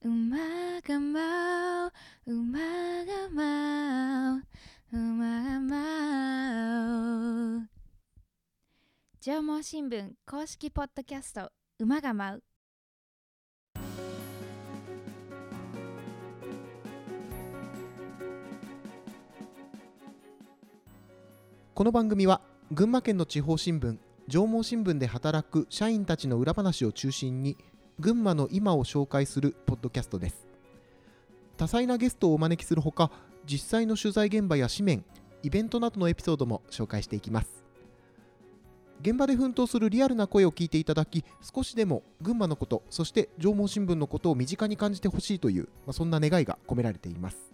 馬が舞う馬が舞う馬が舞う。縄文新聞公式ポッドキャスト馬が舞う。この番組は群馬県の地方新聞上毛新聞で働く社員たちの裏話を中心に群馬の今を紹介するポッドキャストです。多彩なゲストをお招きするほか実際の取材現場や紙面イベントなどのエピソードも紹介していきます。現場で奮闘するリアルな声を聞いていただき少しでも群馬のことそして上毛新聞のことを身近に感じてほしいという、まあ、そんな願いが込められています。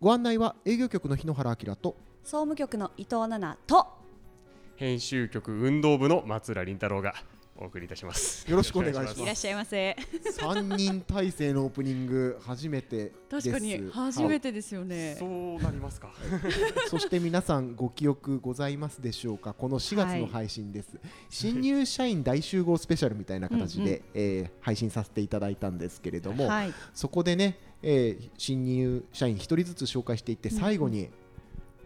ご案内は営業局の日野原明と総務局の伊藤奈々と編集局運動部の松浦凛太郎がお送りいたします。よろしくお願いします。いらっしゃいませ。3人体制のオープニング初めてです。確かに初めてですよね、そうなりますか。そして皆さんご記憶ございますでしょうか？この4月の配信です、新入社員大集合スペシャルみたいな形で、えー配信させていただいたんですけれども、はい。そこでね、えー新入社員1人ずつ紹介していって最後に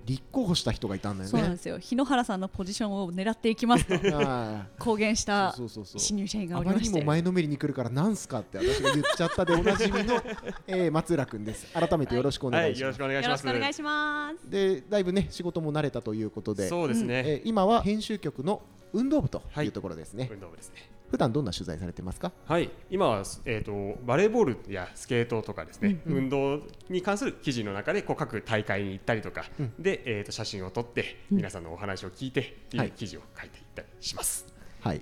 立候補した人がいたんだよね。そうなんで。すよ。日野原さんのポジションを狙っていきますとあ 公言しーた新入社員があまりにおりましても前のめりに来るからなんすかって私が言っちゃったでおなじみの、えー松浦君です。改めてよろしくおはい、願いします。よろしくお願いよろします。しくお願いします。でだいぶね仕事も慣れたということで、そうですね。えー今は編集局の運動部とはいいうところですね、運動部ですね。普段どんな取材されてますか？はい、今はえっ、とバレーボールやスケートとかですね、うんうん。運動に関する記事の中でこう各大会に行ったりとか、うん。でえっ、と写真を撮って皆さんのお話を聞いてってはい。いう記事を書いていったりします。はい、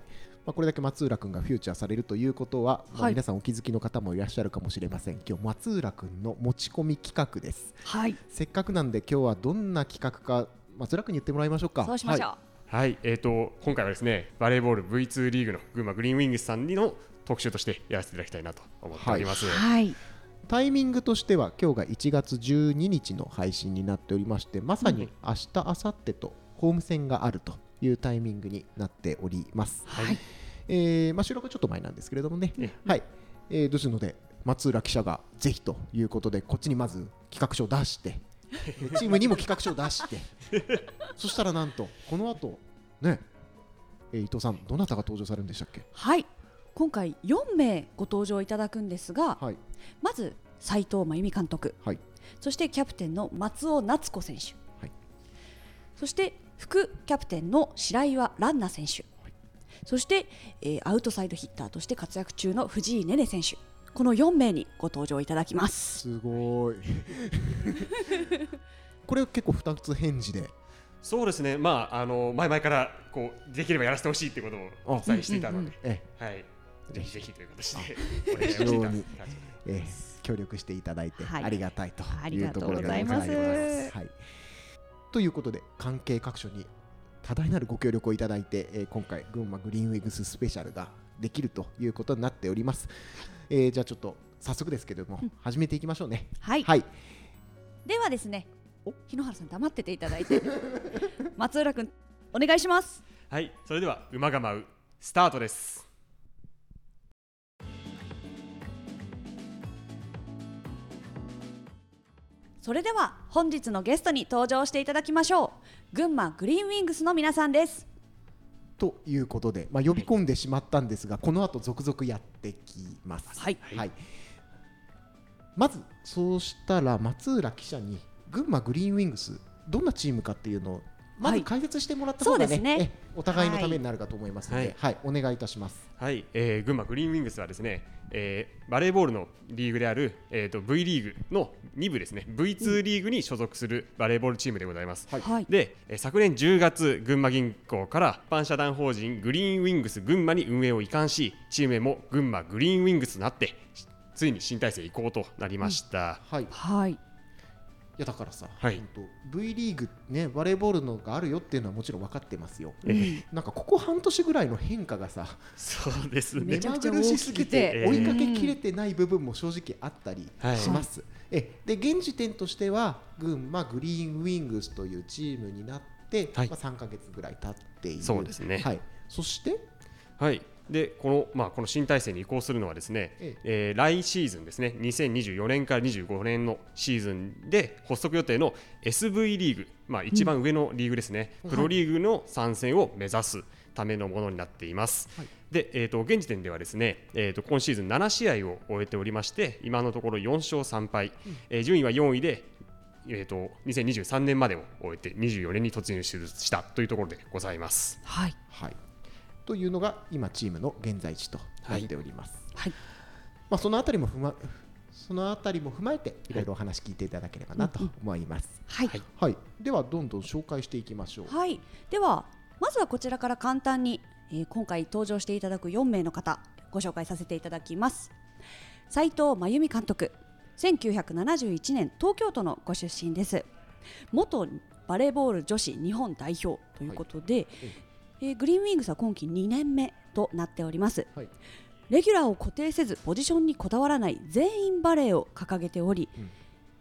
まあ、これだけ松浦君がフューチャーされるということは、まあはい。皆さんお気づきの方もいらっしゃるかもしれません。今日松浦君の持ち込み企画です。はい。せっかくなんで今日はどんな企画か松浦君に言ってもらいましょうか。そうしましょう、ははい、えー、と今回はですねバレーボール V2 リーグの群馬グリーンウィングスさんの特集としてやらせていただきたいなと思っております。はい。タイミングとしては今日が1月12日の配信になっておりましてまさに明日明後日とホーム戦があるというタイミングになっております、はい。えーまあ、収録はちょっと前なんですけれどもね。え、はい。えーですので松浦記者がぜひということでこっちにまず企画書を出してでチームにも企画書を出して。そしたらなんとこの後ね、えー伊藤さんどなたが登場されるんでしたっけ？はい。今回4名ご登場いただくんですがはい。まず斉藤真由美監督。はい。そしてキャプテンの松尾夏子選手、はい。そして副キャプテンの白岩蘭奈選手、そして、えーアウトサイドヒッターとして活躍中の藤井ねね選手この4名にご登場いただきます。すごい。これ結構2つ返事で。そうですね、まあ、あの前々からこうできればやらせてほしいということをお伝えしていたので、えはい、ぜひぜひ。という形で。お願いしてえー協力していただいてはい。ありがたいというところでございます。はい、ということで関係各所に多大なるご協力をいただいて、えー今回群馬グリーンウィングススペシャルができるということになっております、えーじゃあちょっと早速ですけれども、始めていきましょうね。はい、はい。ではですねお？日野原さん黙ってていただいて。松浦君お願いします。はい、それでは馬が舞うスタートです。それでは本日のゲストに登場していただきましょう。群馬グリーンウィングスの皆さんですということで、まあ、呼び込んでしまったんですが、この後続々やってきます。はいはい、まず、そうしたら松浦記者に群馬グリーンウィングス、どんなチームかっていうのを、まずはい解説してもらった方がね,、そうですね。えお互いのためになるかと思いますので、ははいいお願いいたします。はい、えー、群馬グリーンウィングスはですね、えー、バレーボールのリーグである、えー、と V リーグの2部ですね V2 リーグに所属するバレーボールチームでございます。はい。はい。で、えー昨年10月群馬銀行から一般社団法人グリーンウィングス群馬に運営を移管しチーム名も群馬グリーンウィングスとなってついに新体制移行となりました。はい、い。はいやだからさ、はい。V リーグねバレーボールのがあるよっていうのはもちろん分かってますよ。えーなんかここ半年ぐらいの変化がさ、そうですね。めちゃくちゃ目まぐるしすぎて。追いかけきれてない部分も正直あったりはいします。えで現時点としては群馬グリーンウィングスというチームになって、はい。まあ、3か月ぐらい経っている。そうですね。はい、そしてはいでこの,、まあ、この新体制に移行するのはですね、ええ。ー来シーズンですね2024年から25年のシーズンで発足予定の SV リーグ、まあ、一番上のリーグですね、プロリーグの参戦を目指すためのものになっています。はい。で、えー、と現時点ではですね、えー、と今シーズン7試合を終えておりまして今のところ4勝3敗、えー順位は4位で、えー、と2023年までを終えて24年に突入したというところでございます。はい。はい、というのが今チームの現在地となっております。はい。まあ、そのあたりも踏まそのあたりも踏まえていろいろお話聞いていただければなと思います。はい。はい。はい、ではどんどん紹介していきましょう。はい、ではまずはこちらから簡単に、えー今回登場していただく4名の方ご紹介させていただきます。斉藤真由美監督1971年東京都のご出身です。元バレーボール女子日本代表ということで、えーグリーンウィングスは今季2年目となっております。はい、レギュラーを固定せずポジションにこだわらない全員バレーを掲げており、うん。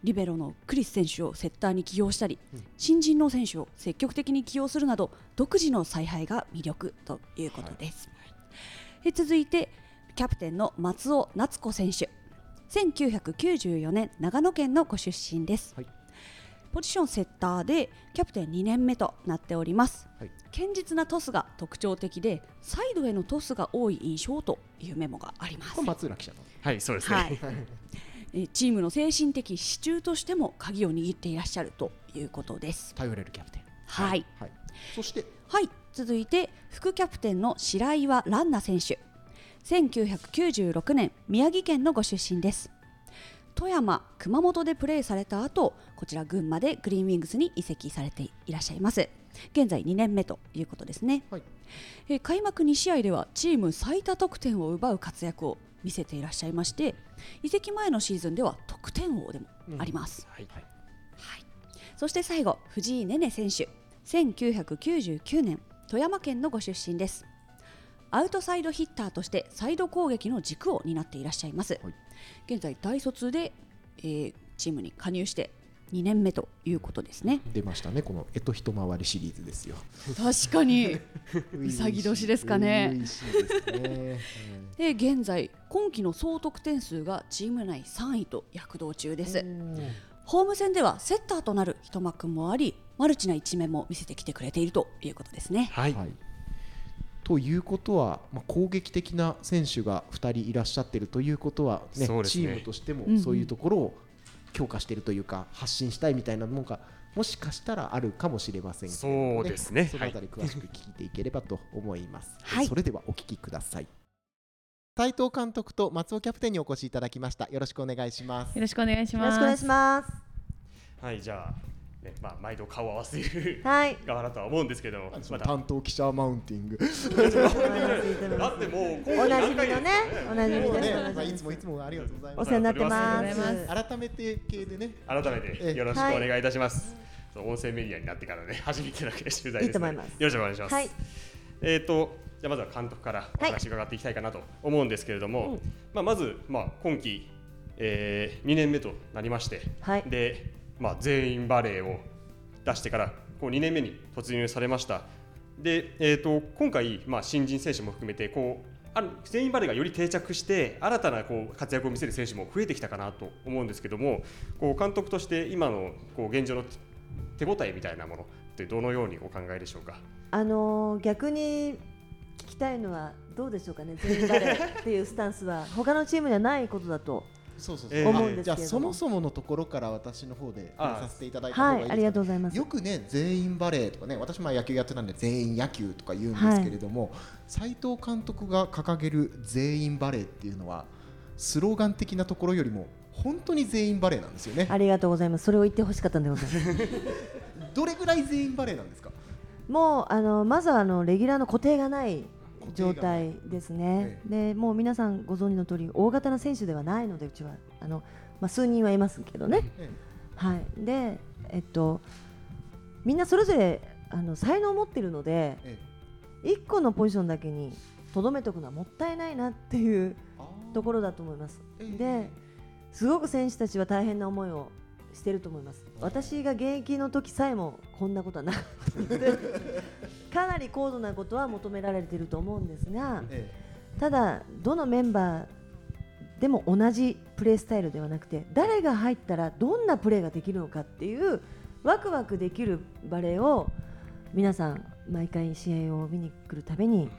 リベロのクリス選手をセッターに起用したり、うん。新人の選手を積極的に起用するなど独自の采配が魅力ということです、え続いてキャプテンの松尾夏子選手。1994年長野県のご出身です、はいポジションセッターでキャプテン2年目となっております、はい。堅実なトスが特徴的でサイドへのトスが多い印象というメモがあります。これ松浦記者の。はい、そうですね。はい、えーチームの精神的支柱としても鍵を握っていらっしゃるということです。頼れるキャプテン。はい、はい、そして、はい、続いて副キャプテンの白岩蘭奈選手。1996年宮城県のご出身です富山熊本でプレーされた後こちら群馬でグリーンウィングスに移籍されていらっしゃいます。現在2年目ということですね、はい。えー開幕2試合ではチーム最多得点を奪う活躍を見せていらっしゃいまして移籍前のシーズンでは得点王でもあります、はい。はい、そして最後藤井ねね選手。1999年富山県のご出身です。アウトサイドヒッターとしてサイド攻撃の軸を担っていらっしゃいます、はい現在大卒で、えーチームに加入して2年目ということですね。出ましたね、このえと一回りシリーズですよ。確かに。うさぎ年ですかね。で現在今季の総得点数がチーム内3位と躍動中です、うん。ホーム戦ではセッターとなる一幕もありマルチな一面も見せてきてくれているということですね。はい、はい、ということは、まあ、攻撃的な選手が2人いらっしゃっているということは、ねねチームとしてもうんうんそういうところを強化しているというか、発信したいみたいなものがもしかしたらあるかもしれませんけれどもそうですねそのあたり詳しく聞いていければと思います。はいそれではお聞きください。斉藤監督と松尾キャプテンにお越しいただきました。よろしくお願いしますよ。ろしくお願いします。よろしくお願いします。はい、じゃあ、ね、まあ、毎度顔を合わせるはい。側だとは思うんですけども、また。担当記者マウンティング。だってもう、おなじみのね、おなじみです。もうねまあ、いつもいつもありがとうございますお世。話になってます。改めて系でね、改めえてよろしくお願いいたします。そう音声メディアになってからね、初めての取材です、ね。いいと思いますよろしくお願いします。はい。えっ、と、じゃあまずは監督からお話伺っていきたいかなと思うんですけれども、まあまずまあ今季、えー、2年目となりまして、はいで、まあ全員バレーを出してからこう2年目に突入されました。で、えっ、と今回まあ新人選手も含めてこう。ある全員バレーがより定着して新たなこう活躍を見せる選手も増えてきたかなと思うんですけどもこう監督として今のこう現状の手応えみたいなものってどのようにお考えでしょうか？あの逆に聞きたいのはどうでしょうかね。全員バレーっていうスタンスは他のチームにはないことだと。そうそうえー。思うんですじゃあけれども。そもそものところから私の方であさせていただいた方がいいですか、はい、ありがとうございます。よくね全員バレーとかね私も野球やってたんで全員野球とか言うんですけれども斉、藤監督が掲げる全員バレーっていうのはスローガン的なところよりも本当に全員バレーなんですよね。ありがとうございます。それを言ってほしかったんでございます。どれぐらい全員バレーなんですか？もうあのまずはあのレギュラーの固定がない状態ですね。でもう皆さんご存知の通り大型な選手ではないのでうちはあのまあ数人はいますけどね。えはい、で、えっと、みんなそれぞれあの才能を持っているのでえ1個のポジションだけにとどめておくのはもったいないなっていうところだと思います。ええですごく選手たちは大変な思いをしていると思います。私が現役の時さえもこんなことはなかったので かなり高度なことは求められていると思うんですがえただどのメンバーでも同じプレースタイルではなくて誰が入ったらどんなプレーができるのかっていうワクワクできるバレーを皆さん毎回試合を見に来るたびに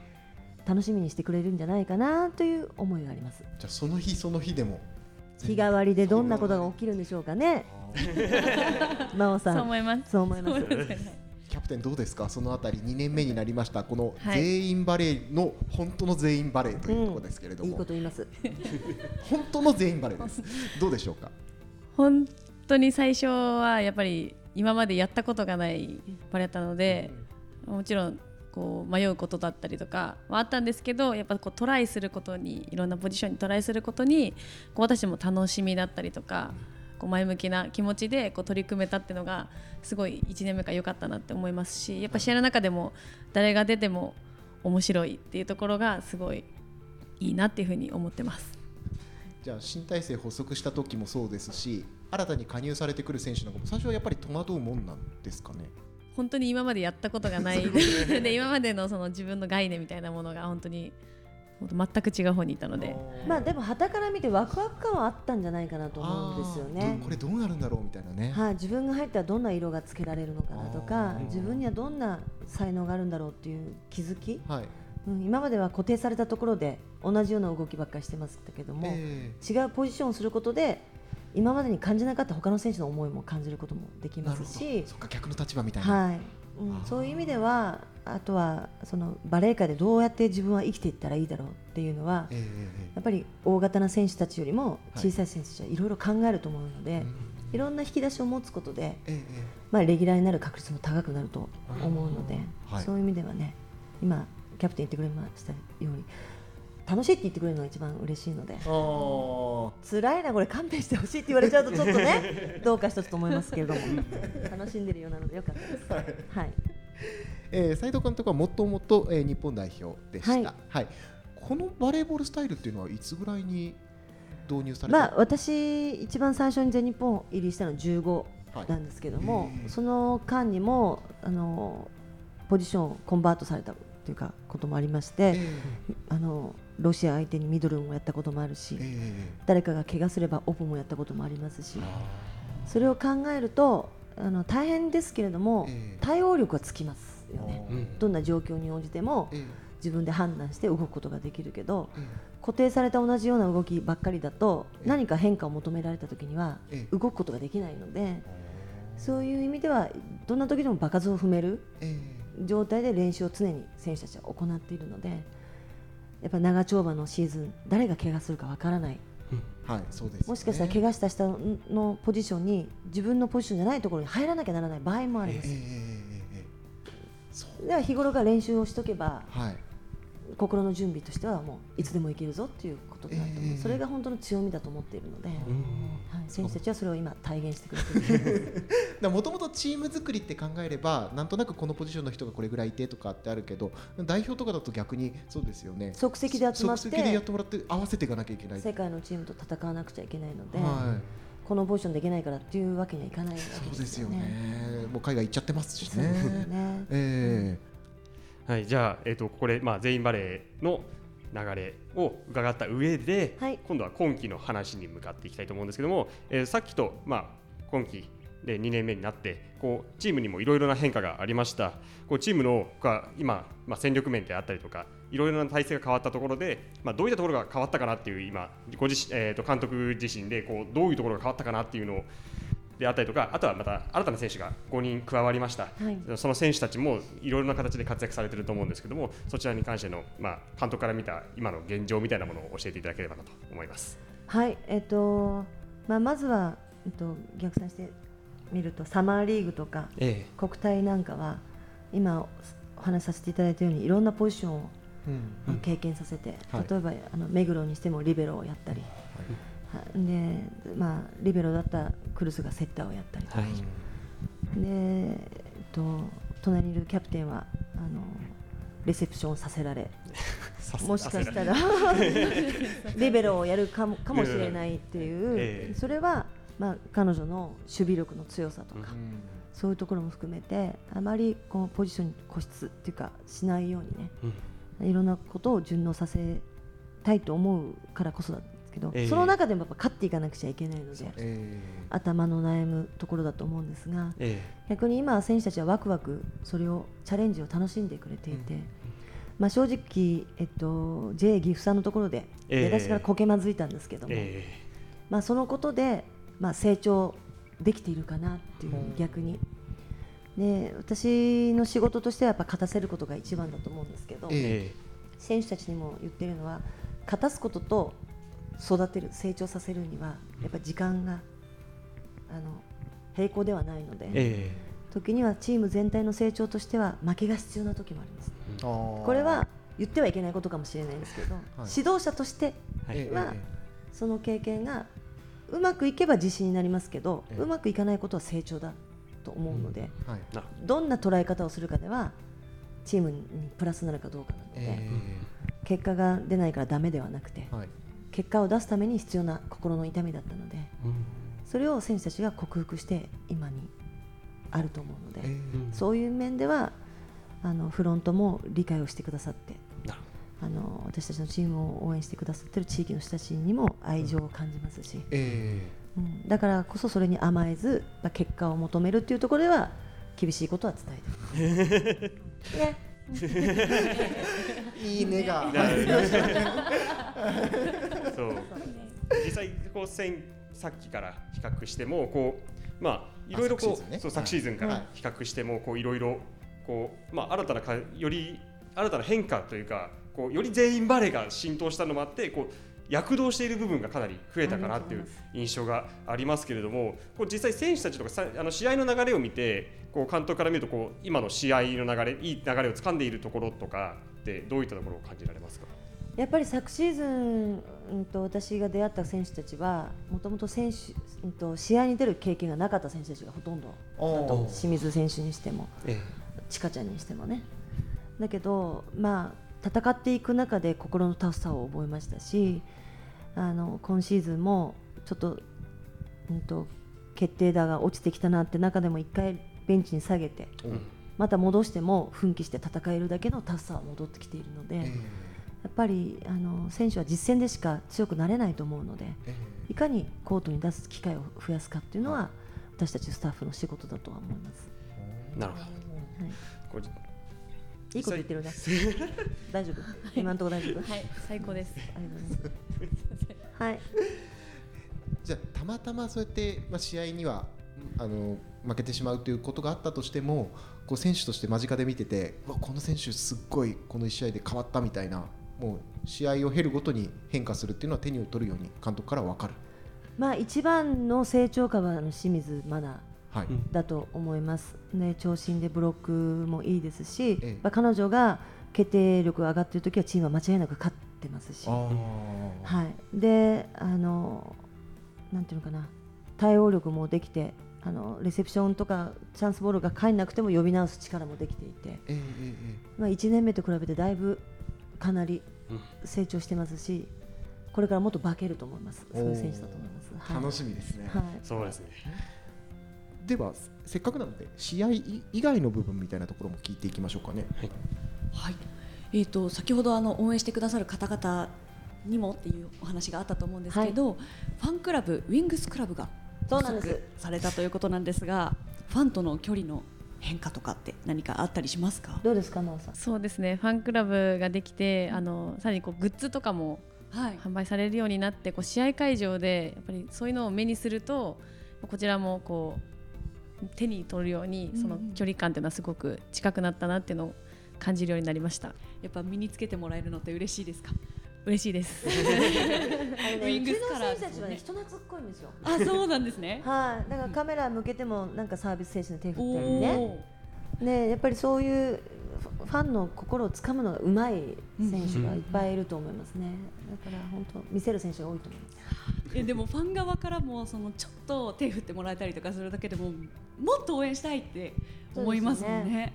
楽しみにしてくれるんじゃないかなという思いがあります。じゃあその日その日でも日替わりでどんなことが起きるんでしょうかね。真央さそうん思います。そう思いますキャプテンどうですか？そのあたり2年目になりました。このはい。全員バレーの本当の全員バレーというところですけれども、いいこと言います。本当の全員バレーです。どうでしょうか？本当に最初はやっぱり今までやったことがないバレーだったので、もちろんこう迷うことだったりとかはあったんですけどやっぱこうトライすることにいろんなポジションにトライすることにこう私も楽しみだったりとかこう前向きな気持ちでこう取り組めたっていうのがすごい1年目から良かったなって思いますしやっぱ試合の中でも誰が出ても面白いっていうところがすごいいいなっていうふうに思ってます。じゃあ新体制発足した時もそうですし新たに加入されてくる選手なんかも最初はやっぱり戸惑うもんなんですかね？本当に今までやったことがない で今までのその自分の概念みたいなものが本当に全く違う方にいたので。まあでも旗から見てワクワク感はあったんじゃないかなと思うんですよあーねどこれどうなるんだろうみたいなね、はい、自分が入ったらどんな色がつけられるのかなとかあー自分にはどんな才能があるんだろうっていう気づき、はい。うん、今までは固定されたところで同じような動きばっかりしてましたけども、え違うポジションをすることで今までに感じなかった他の選手の思いも感じることもできーなるほますしど、そっか逆の立場みたいな、はい。うんあー。そういう意味ではあとはそのバレー界でどうやって自分は生きていったらいいだろうっていうのはえーえやっぱり大型な選手たちよりも小さい選手たちはいろいろ考えると思うので、ーうんいろんな引き出しを持つことで、えーえまあ、レギュラーになる確率も高くなると思うので、はい。そういう意味ではね今キャプテン言ってくれましたように楽しいって言ってくれるのが一番嬉しいので辛いなこれ勘弁してほしいって言われちゃうとちょっとね どうか一つと思いますけれども 楽しんでるようなのでよかったです。はいえー、斉藤監督はもともと、えー、日本代表でした、ははい。いこのバレーボールスタイルっていうのはいつぐらいに導入された、まあ、私、一番最初に全日本入りしたのは15はい。なんですけども、へーその間にもあのポジションコンバートされたというかこともありまして、えあのロシア相手にミドルもやったこともあるし、誰かが怪我すればオフもやったこともありますしー、それを考えるとあの大変ですけれども、えー対応力はつきますよね。うん。どんな状況に応じてもえー自分で判断して動くことができるけどえー固定された同じような動きばっかりだとええ。何か変化を求められた時にはええ。動くことができないのでそういう意味ではどんな時でも場数を踏めるえ状態で練習を常に選手たちは行っているのでやっぱ長丁場のシーズン誰が怪我するかわからない。ーはいそうですよね、もしかしたら怪我した人のポジションに自分のポジションじゃないところに入らなきゃならない場合もあります。えーえーえーでは日頃から練習をしとけばはい心の準備としてはもういつでもいけるぞっていうことになると思う、ええ。それが本当の強みだと思っているので、はい、選手たちはそれを今体現してくれている もともとチーム作りって考えればなんとなくこのポジションの人がこれぐらいいてとかってあるけど代表とかだと逆にそうですよね。即席で集まって即席でやってもらって合わせていかなきゃいけない。世界のチームと戦わなくちゃいけないので、はい。このポジションでいけないからっていうわけにはいかないわけそうでですすよよね。ねもう海外行っちゃってますしね。ね。えはい、じゃあ、えー、とここで、まあ、全員バレーの流れを伺った上で、はい。今度は今期の話に向かっていきたいと思うんですけども、えーさっきと、まあ、今期で2年目になってこうチームにもいろいろな変化がありました。こうチームのが今、まあ、戦力面であったりとかいろいろな体制が変わったところで、まあ、どういったところが変わったかなっていう今ご自身、えー、と監督自身でこうどういうところが変わったかなっていうのをであったりとかあとはまた新たな選手が5人加わりました、はい。その選手たちもいろいろな形で活躍されていると思うんですけどもそちらに関しての、まあ、監督から見た今の現状みたいなものを教えていただければなと思います。はい、えっとまあまずはえっと逆算してみるとサマーリーグとかえ国体なんかは今お話しさせていただいたようにいろんなポジションを経験させて、はい。例えばあの目黒にしてもリベロをやったり、はいでまあ、リベロだったらクルスがセッターをやったりとか、はい。で、えっと、隣にいるキャプテンはあのレセプションさせられ。もしかしたら。リベロをやるかもかもしれないっていう、ええ。それは、まあ、彼女の守備力の強さとか、うん。そういうところも含めてあまりこうポジションに固執っていうかしないようにね、いろんなことを順応させたいと思うからこそなんですけど、ええ。その中でもやっぱ勝っていかなくちゃいけないのでえ頭の悩むところだと思うんですがえ逆に今は選手たちはワクワクそれをチャレンジを楽しんでくれていて、まあ、正直、えっと、JA 岐阜さんのところでええ。出だしからこけまずいたんですけども、えまあ、そのことで、まあ、成長できているかなっていう逆に。で私の仕事としてはやっぱ勝たせることが一番だと思うんですけど、ええ。選手たちにも言ってるのは勝たすことと育てる成長させるにはやっぱり時間があの平行ではないので、え時にはチーム全体の成長としては負けが必要な時もあります。あー。これは言ってはいけないことかもしれないんですけど、指導者としてはその経験がうまくいけば自信になりますけど、ええ。うまくいかないことは成長だと思うので、はい。なるどんな捉え方をするかではチームにプラスになるかどうかなので、え結果が出ないからダメではなくて、えはい結果を出すために必要な心の痛みだったのでそれを選手たちが克服して今にあると思うので、ええ。そういう面ではあのフロントも理解をしてくださってあの私たちのチームを応援してくださってる地域の人たちにも愛情を感じますし、えうん、だからこそそれに甘えず、まあ、結果を求めるっていうところでは厳しいことは伝えてます。ね。え いいねが そう。実際こう先さっきから比較してもこうまあいろいろこう、昨シーズンね。そう昨シーズンかはい。ら比較してもこうい。ろい。ろこうまあ新たなかより新たな変化とい。うかこうより全員バレーが浸透したのもあってこう躍動してい。る部分がかなり増えたかなってい。う印象がありますけれどもこう実際選手たちとかさあの試合の流れを見てこう監督から見るとこう今の試合の流れい。い。流れを掴んでい。るところとかってどうい。ったところを感じられますかやっぱり昨シーズン、うん、と私が出会った選手たちはもともと選手、うん、と試合に出る経験がなかった選手たちがほとんど。だと清水選手にしてもえちかちゃんにしてもね。だけど、まあ、戦っていく中で心のタフさを覚えましたしあの今シーズンもちょっと,、うん、と決定打が落ちてきたなって中でも1回ベンチに下げてうん。また戻しても奮起して戦えるだけのタフさは戻ってきているので。えやっぱりあの選手は実戦でしか強くなれないと思うのでえいかにコートに出す機会を増やすかっていうのは私たちスタッフの仕事だとは思います。なるほど。はい、いいこと言ってるね。大丈夫？今のところ大丈夫？はい最高です。ありがとうございます。はい。じゃあたまたまそうやって、まあ、試合にはあの負けてしまうということがあったとしてもこう選手として間近で見ててうわこの選手すっごいこの1試合で変わったみたいなもう試合を経るごとに変化するっていうのは手に取るように監督から分かる。まあ一番の成長株は清水マナはい、うんだと思います。ね。長身でブロックもいいですし、ええ。まあ彼女が決定力が上がっているときはチームは間違いなく勝ってますし。あはい、であのなんていうのかな。対応力もできてあのレセプションとかチャンスボールが返んなくても呼び直す力もできていて、ええええまあ、1年目と比べてだいぶかなりうん。成長してますしこれからもっと化けると思います。そういう選手だと思います。はい。楽しみですね。はい。そうですね。ではせっかくなので試合以外の部分みたいなところも聞いていきましょうかね。はい、えー、と先ほどあの応援してくださる方々にもっていうお話があったと思うんですけど、ファンクラブウィングスクラブがそうなんです。発足されたということなんですがファンとの距離の変化とかって何かあったりしますか？どうですか、真央さん？そうですね。ファンクラブができてあのさらにこうグッズとかもはい。販売されるようになってこう試合会場でやっぱりそういうのを目にするとこちらもこう手に取るようにその距離感っていうのはすごく近くなったなっていうのを感じるようになりました。やっぱ身につけてもらえるのって嬉しいですか？嬉しいです ウィングスカラーうちの選手たちはね人懐っこいんですよ。あそうなんですね はい、だからカメラ向けてもなんかサービス精神で手振ったりね。ね、やっぱりそういうフファンの心をつかむのがうまい選手がいっぱいいると思いますね。だから本当見せる選手が多いと思います。えでもファン側からもそのちょっと手振ってもらえたりとかするだけでももっと応援したいって思いますもんそうですね。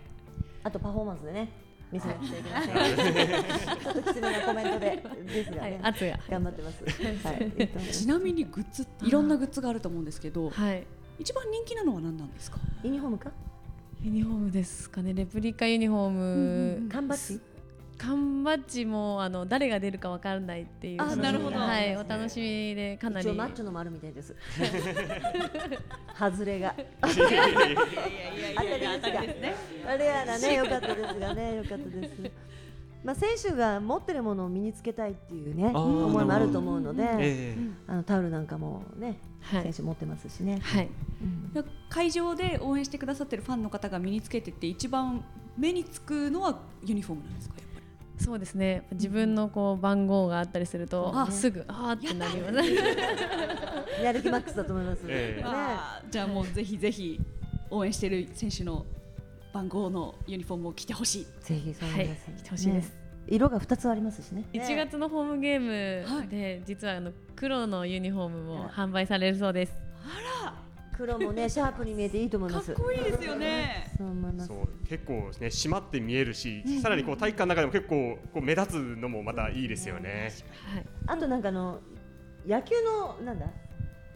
あとパフォーマンスでね見せなくちゃいけません。ちょっときつめなコメントでですがね、圧が頑張ってます。はい、ちなみにグッズいろんなグッズがあると思うんですけどはい。一番人気なのは何なんですか？ユニフォームか？ユニフォームですかね。レプリカユニフォーム、缶バッジ？缶バッジもあの誰が出るかわからないっていうあなるほど。はいお楽しみでかなり。一応マッチョのもあるみたいです。外れが。当たりですね。あれやらね、良かったですがね、良かったです。まあ選手が持ってるものを身につけたいっていうね、思いもあると思うので、えあのタオルなんかもね、はい。選手持ってますしね。はい。うん。会場で応援してくださってるファンの方が身につけてって一番目につくのはユニフォームなんですか？やっぱりそうですね。自分のこう番号があったりするとあすぐあーってなります。やる気マックスだと思います。ええ。ね。あーじゃあもうぜひぜひ応援してる選手の番号のユニフォームを着てほしい。ぜひそうはいです。来てほしいです、ね。色が二つありますしね。1月のホームゲーはい。ムで、実はあの黒のユニフォームも販売されるそうです黒もね、シャープに見えていいと思いかっます。こいいですよねそう思います。そう結構ね締まって見えるし、さらにこう体育館の中でも結構こう目立つのもまたいいですよね。はいあとなんかあの野球のなんだ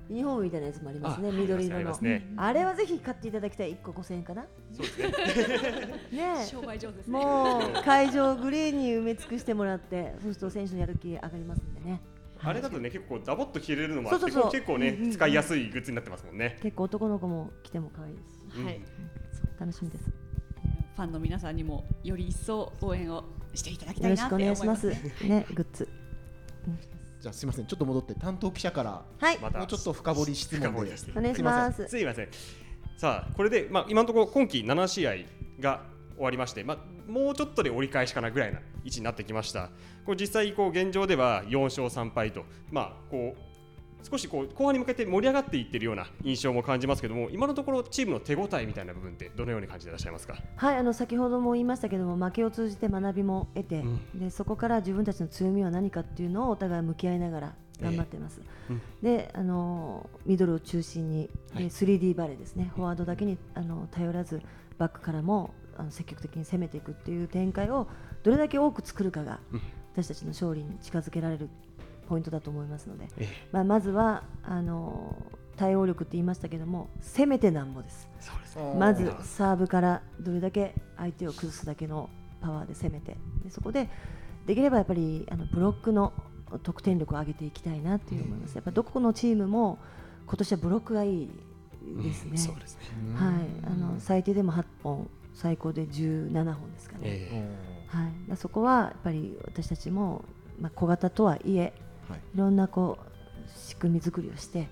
ユニフォームみたいなやつもありますね。あ緑色のあります。ね。あれはぜひ買っていただきたい。一個五千円かな。そうですね。ね商売上手ですえ。ねもう会場をグリーンに埋め尽くしてもらって、そうすると選手のやる気上がりますんでね。あれだとね結構ダボっと着れるのもあってそうそうそう結構ね、うんうん使いやすいグッズになってますもんね。結構男の子も来ても可愛いですし、はいうん楽しみです。ファンの皆さんにもより一層応援をしていただきたいなって思いしくお願いしまますす。ね、グッズ。じゃあすみませんちょっと戻って担当記者からはい、またもうちょっと深掘り質問でお願いします。すいません。さあこれでまあ今のところ今季7試合が終わりまして、まあもうちょっとで折り返しかなぐらいな位置になってきました。これ実際こう現状では4勝3敗とまあこう少しこう後半に向けて盛り上がっていってるような印象も感じますけども今のところチームの手応えみたいな部分ってどのように感じていらっしゃいますか？はい、あの先ほども言いましたけども負けを通じて学びも得て、うん。でそこから自分たちの強みは何かっていうのをお互い向き合いながら頑張ってます、うん。であのミドルを中心に、はい。で 3D バレーですね。フォワードだけにあの頼らずバックからもあの積極的に攻めていくっていう展開をどれだけ多く作るかが、うん私たちの勝利に近づけられるポイントだと思いますので、えまあ、まずはあの対応力って言いましたけども攻めてなんぼです。そうですまずサーブからどれだけ相手を崩すだけのパワーで攻めてでそこでできればやっぱりあのブロックの得点力を上げていきたいなという思います。やっぱどこのチームも今年はブロックがいいですね。すね。はい、あの最低でも8本、最高で17本ですかね。えはい、だそこはやっぱり私たちも、まあ、小型とはいえ、はいいろんなこう仕組み作りをして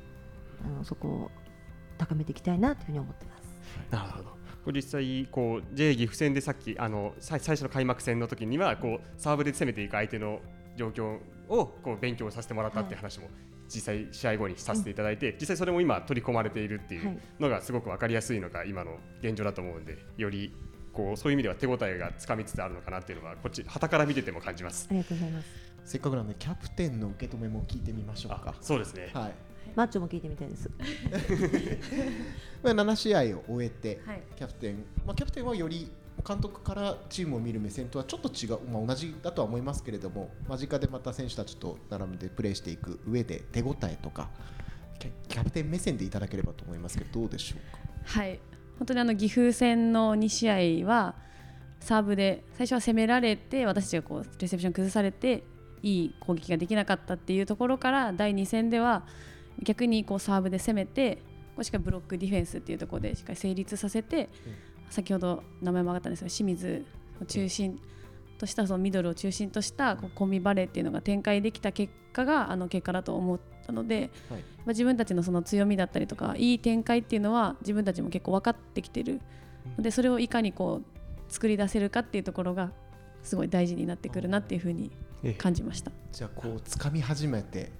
あのそこを高めていきたいなというふうに思ってます。なるほど。これ実際こう J 岐阜戦でさっきあの最最初の開幕戦の時にはこうサーブで攻めていく相手の状況をこう勉強させてもらったっていう話も実際試合後にさせていただいて、実際それも今取り込まれているっていはいうのがすごく分かりやすいのが今の現状だと思うんでよりこうそういう意味では手応えがつかみつつあるのかなっていうのはこっち旗から見てても感じますあ。りがとうございます。せっかくなんでキャプテンの受け止めも聞いてみましょうかあそうですね。はいマッチョも聞いてみたいです。まあ7試合を終えて、はいキャプテン、まあ、キャプテンはより監督からチームを見る目線とはちょっと違う、まあ、同じだとは思いますけれども間近でまた選手たちと並んでプレーしていく上で手応えとかキャプテン目線でいただければと思いますけどどうでしょうか？はい。本当にあの岐阜戦の2試合はサーブで最初は攻められて私たちがこうレセプション崩されていい攻撃ができなかったっていうところから第2戦では逆にこうサーブで攻めてこうしっかりブロックディフェンスっていうところでしっかり成立させて、先ほど名前も挙がったんですが清水を中心としたそのミドルを中心としたこうコンビバレーっていうのが展開できた結果があの結果だと思ったので、はい。まあ、自分たちのその強みだったりとかいい展開っていうのは自分たちも結構分かってきてるのでそれをいかにこう作り出せるかっていうところがすごい大事になってくるなっていうふうにええ。感じました。じゃあこう掴み始めて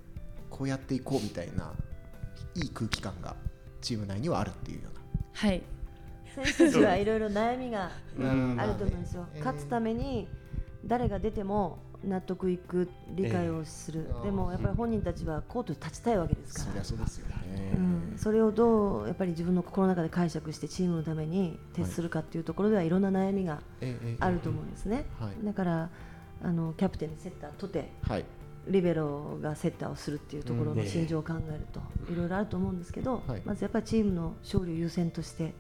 こうやっていこうみたいないい空気感がチーム内にはあるっていうような。はい選手たちはいろいろ悩みがうん。あると思うんですよ。えー勝つために誰が出ても納得いく理解をする、えーでもやっぱり本人たちはコートに立ちたいわけですから。そうですよね、うん、それをどうやっぱり自分の心の中で解釈してチームのために徹するかっていうところではいろんな悩みがあると思うんですね、はい。だからあのキャプテンにセッターとてはい。リベロがセッターをするっていうところの心情を考えるといろいろあると思うんですけど、はい。まずやっぱりチームの勝利を優先として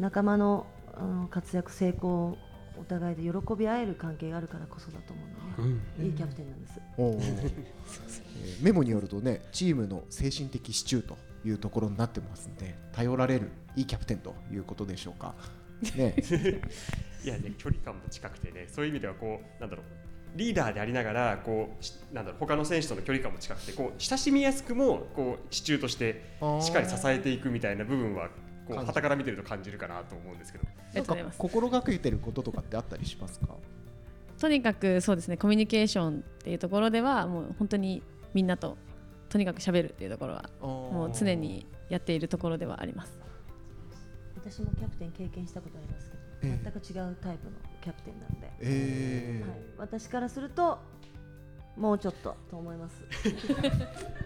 仲間のあの活躍成功お互いで喜び合える関係があるからこそだと思うので、ねいいキャプテンなんです。メモによるとねチームの精神的支柱というところになってますんで頼られるいいキャプテンということでしょうか。ね、いやね距離感も近くてねそういう意味ではこうなんだろうリーダーでありながらこうしなんだろう他の選手との距離感も近くてこう親しみやすくもこう支柱としてしっかり支えていくみたいな部分はこう感じ。旗から見てると感じるかなと思うんですけど。ありがとうございます。心がけてることとかってあったりしますか？とにかくそうですねコミュニケーションっていうところではもう本当にみんなととにかく喋るっていうところはももう常にやっているところではあります。私もキャプテン経験したことありますけど、ええ。全く違うタイプのキャプテンなんで、え。はい、私からするともうちょっとと思います。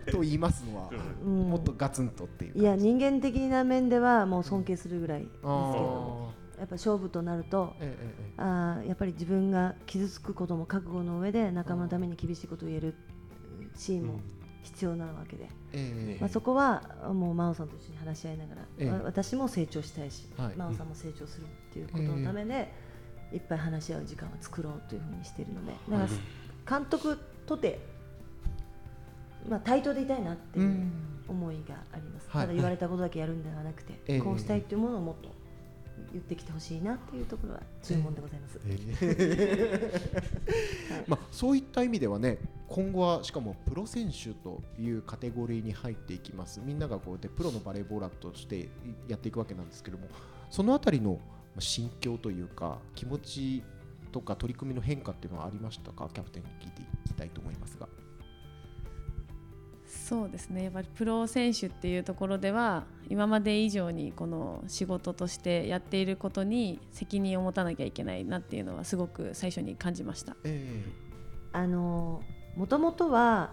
ー、と言いますのは、うん。もっとガツンとっていういや人間的な面ではもう尊敬するぐらいですけあどー。やっぱ勝負となるとええええあーやっぱり自分が傷つくことも覚悟の上で仲間のために厳しいことを言えるシーンも必要なわけで、ええまあ、そこはもう真央さんと一緒に話し合いながら、私も成長したいし、はい。真央さんも成長するっていうことのためで、いっぱい話し合う時間を作ろうというふうにしているので。だから監督とて、まあ、対等でいたいなっていううん。思いがあります、はい。ただ言われたことだけやるんではなくて、ええ。こうしたいっていうものをもっと言ってきてほしいなっていうところは注文でございます。まあ、そういった意味ではね今後はしかもプロ選手というカテゴリーに入っていきます。みんながこうでプロのバレーボーラーとしてやっていくわけなんですけどもそのあたりのまあ心境というか気持ちとか取り組みの変化っていうのはありましたか？キャプテンに聞いて。いきたいと思いますが。そうですね。やっぱりプロ選手っていうところでは今まで以上にこの仕事としてやっていることに責任を持たなきゃいけないなっていうのはすごく最初に感じました。えあのもともとは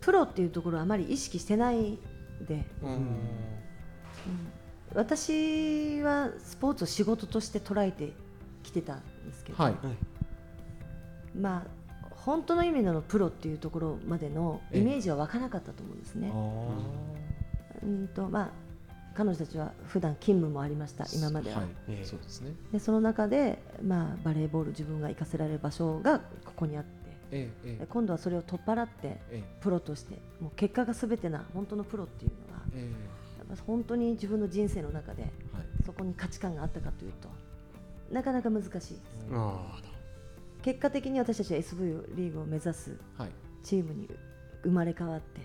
プロっていうところはあまり意識してないで、うん。私はスポーツを仕事として捉えてきてたんですけど、はいまあ本当の意味でのプロっていうところまでのイメージは湧かなかったと思うんですね。うんとまあ彼女たちは普段勤務もありました今までは、はい。ええ。そうですね。でその中で、まあ、バレーボール自分が行かせられる場所がここにあってええ今度はそれを取っ払ってええ。プロとしてもう結果がすべてな本当のプロっていうのはえやっぱ本当に自分の人生の中ではい。そこに価値観があったかというとなかなか難しいです。あ結果的に私たちは SV リーグを目指すはい。チームに生まれ変わって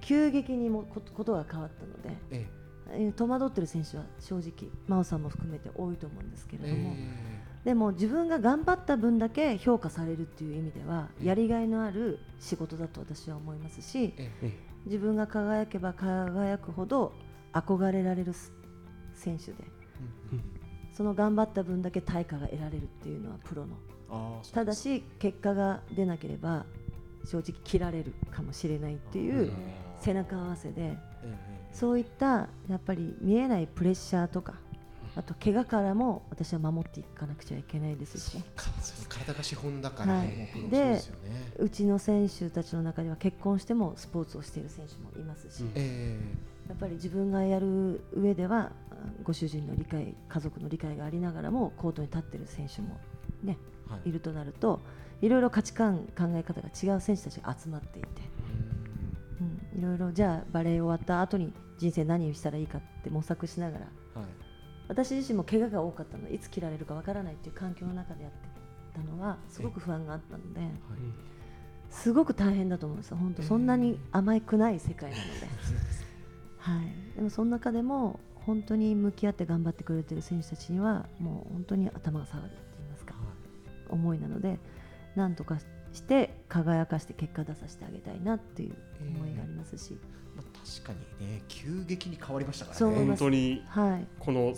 急激にもことが変わったのでえ戸惑ってる選手は正直真央さんも含めて多いと思うんですけれえども、えでも自分が頑張った分だけ評価されるっていう意味ではええ。やりがいのある仕事だと私は思いますしええ。自分が輝けば輝くほど憧れられるす選手でうん。その頑張った分だけ対価が得られるっていうのはプロのただし結果が出なければ正直切られるかもしれないっていう背中合わせでそういったやっぱり見えないプレッシャーとかあと怪我からも私は守っていかなくちゃいけないですし体が資本だからで。うちの選手たちの中では結婚してもスポーツをしている選手もいますし、やっぱり自分がやる上ではあご主人の理解家族の理解がありながらもコートに立っている選手もねい。いるとなるといろいろ価値観考え方が違う選手たちが集まっていて、うん、いろいろじゃあバレー終わった後に人生何をしたらいいかって模索しながら。はい。私自身も怪我が多かったのでいつ切られるかわからないっていう環境の中でやってたのはすごく不安があったので。はい。すごく大変だと思うんですよ、本当、そんなに甘くない世界なので、はい、でもその中でも、本当に向き合って頑張ってくれてる選手たちには、もう本当に頭が下がる思いなので、なんとかして輝かして結果出させてあげたいなっていう思いがありますし、まあ、確かにね急激に変わりましたからね。本当にはい、この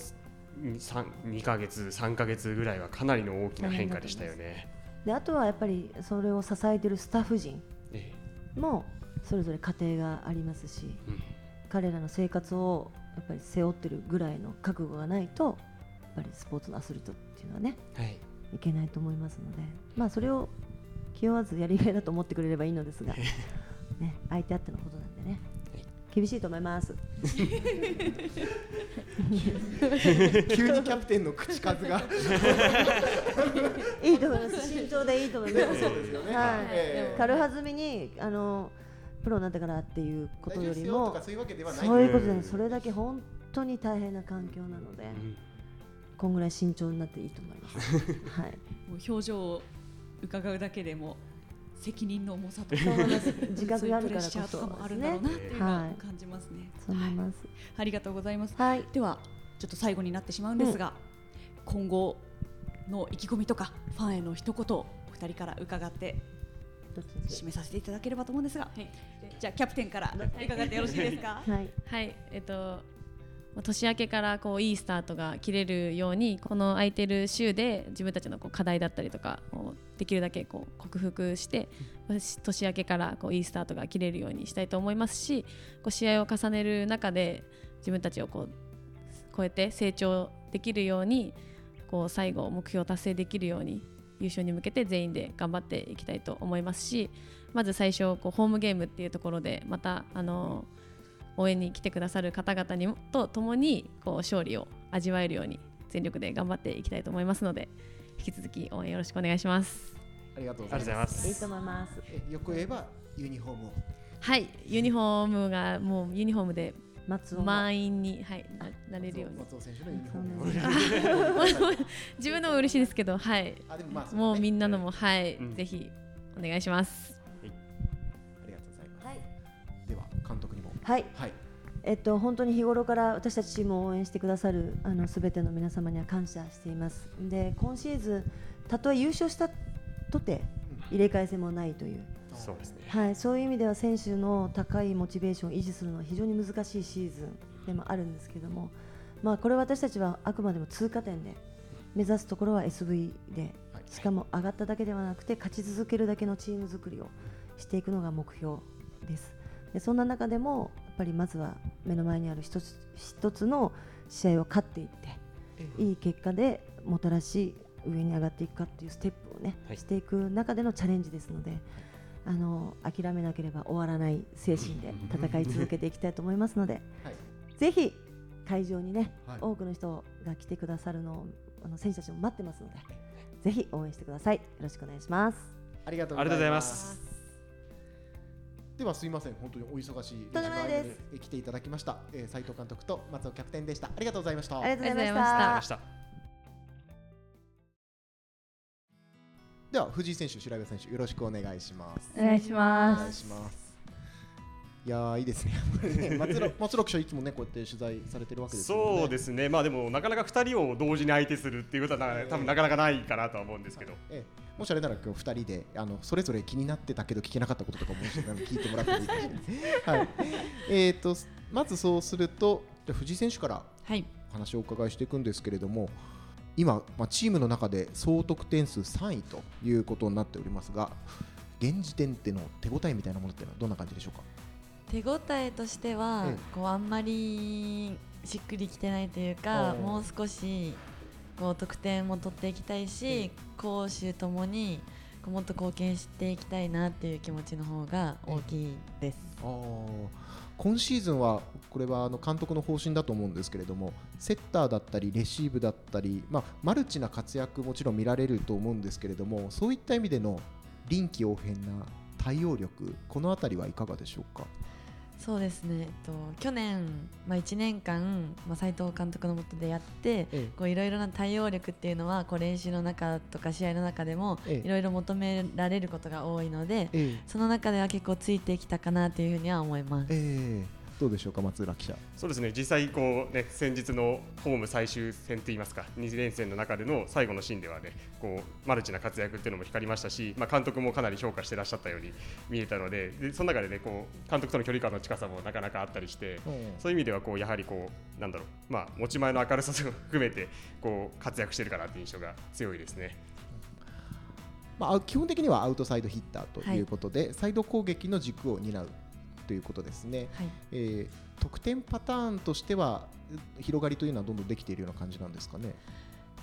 2, 2ヶ月3ヶ月ぐらいはかなりの大きな変化でしたよね。であとはやっぱりそれを支えてるスタッフ陣えもそれぞれ家庭がありますし、えうん。彼らの生活をやっぱり背負ってるぐらいの覚悟がないとやっぱりスポーツのアスリートっていうのはねはいいけないと思いますのでまあそれを気負わずやりがいだと思ってくれればいいのですが、ね、相手あってのことなんでね。はい。厳しいと思います。急にキャプテンの口数が。いいと思います。慎重でいいと思います。そうですよね。はい。ええ。軽はずみにあのプロになったからっていうことよりもそういうことでうんそれだけ本当に大変な環境なので、こんぐらい慎重になっていいと思います。はい。もう表情を伺うだけでも責任の重さとかそう思います自覚があるからこそそういうプレッシャーとかもあるんだろうなっていうのははい感じますね。そう思います。ありがとうございます。はい。ではちょっと最後になってしまうんですが、今後の意気込みとかファンへの一言をお二人から伺って締めさせていただければと思うんですが、じゃあキャプテンから伺ってよろしいですか？るはい。はい、えっとまあ年明けからこういいスタートが切れるようにこの空いてる週で自分たちのこう課題だったりとかをできるだけこう克服して私年明けからこういいスタートが切れるようにしたいと思いますしこう試合を重ねる中で自分たちをこう超えて成長できるようにこう最後目標を達成できるように優勝に向けて全員で頑張っていきたいと思いますしまず最初こうホームゲームっていうところでまたあの応援に来てくださる方々にもと共にこう勝利を味わえるように全力で頑張っていきたいと思いますので引き続き応援よろしくお願いします。ありがとうございまますす。いいと思います。えよく言えばユニフォームをはい、ユニフォームがもうユニフォームで松尾も満員に、はい、ななれるように松尾選手のユニフォーム自分のも嬉しいですけど、はい、あでもまあもうみんなのもも、はい、うんぜひお願いします。はい。はいえっと、本当に日頃から私たちチームを応援してくださるあのすべての皆様には感謝しています。で今シーズンたとえ優勝したとて入れ替え戦もないという、そうですね。はい、そういう意味では選手の高いモチベーションを維持するのは非常に難しいシーズンでもあるんですけども、まあ、これは私たちはあくまでも通過点で目指すところは SV ではいしかも上がっただけではなくて勝ち続けるだけのチーム作りをしていくのが目標です。でそんな中でもやっぱりまずは目の前にある一つ一つの試合を勝っていってええいい結果でもたらし上に上がっていくかっていうステップをね、はいしていく中でのチャレンジですので、あの諦めなければ終わらない精神で戦い続けていきたいと思いますので、はいぜひ会場にね、はい多くの人が来てくださるのをあの選手たちも待ってますので、ぜひ応援してください。よろしくお願いします。ありがとうございます。ではすいません。本当にお忙しい時間に来ていただきました、えー、斉藤監督と松尾キャプテンでした。ありがとうございました。ありがとうございました。ま。した。では藤井選手白岩選手よろしくお願いします。お願いしおます。願いしますいやーいいですね。松六 松六賞いつもねこうやって取材されてるわけですよね。そうですね。まあでもなかなか二人を同時に相手するっていうことはな多分なかなかないかなとは思うんですけど。ええ。もしあれなら今日2人であのそれぞれ気になってたけど聞けなかったこととかも聞いてもらってもいいかもしれない、はい。えー、とまずそうするとじゃあ藤井選手からはい。お話をお伺いしていくんですけれども今、まあ、チームの中で総得点数3位ということになっておりますが現時点での手応えみたいなものっていうのはどんな感じでしょうか？手応えとしては、ええこうあんまりしっくりきてないというかもう少しこう得点も取っていきたいし、攻守ともにこうもっと貢献していきたいなっていう気持ちの方が大きいです。あー。今シーズンはこれはあの監督の方針だと思うんですけれどもセッターだったりレシーブだったり、まあ、マルチな活躍もちろん見られると思うんですけれどもそういった意味での臨機応変な対応力このあたりはいかがでしょうか？そうですね、えっと、去年、まあ、1年間、まあ、斉藤監督の下でやってえこういろいろな対応力っていうのはこう練習の中とか試合の中でもええ。いろいろ求められることが多いので、ええ。その中では結構ついてきたかなというふうには思います。ええどうでしょうか松浦記者そうですね。実際こうね先日のホーム最終戦といいますか2連戦の中での最後のシーンではねこうマルチな活躍っていうのも光りましたし、まあ監督もかなり評価してらっしゃったように見えたので、でその中でねこう監督との距離感の近さもなかなかあったりして。そういう意味ではこうやはりこうなんだろうまあ持ち前の明るさを含めてこう活躍してるかなという印象が強いですね。まあ、基本的にはアウトサイドヒッターということで、サイド攻撃の軸を担うということですね、はい。えー得点パターンとしては広がりというのはどんどんできているような感じなんですかね？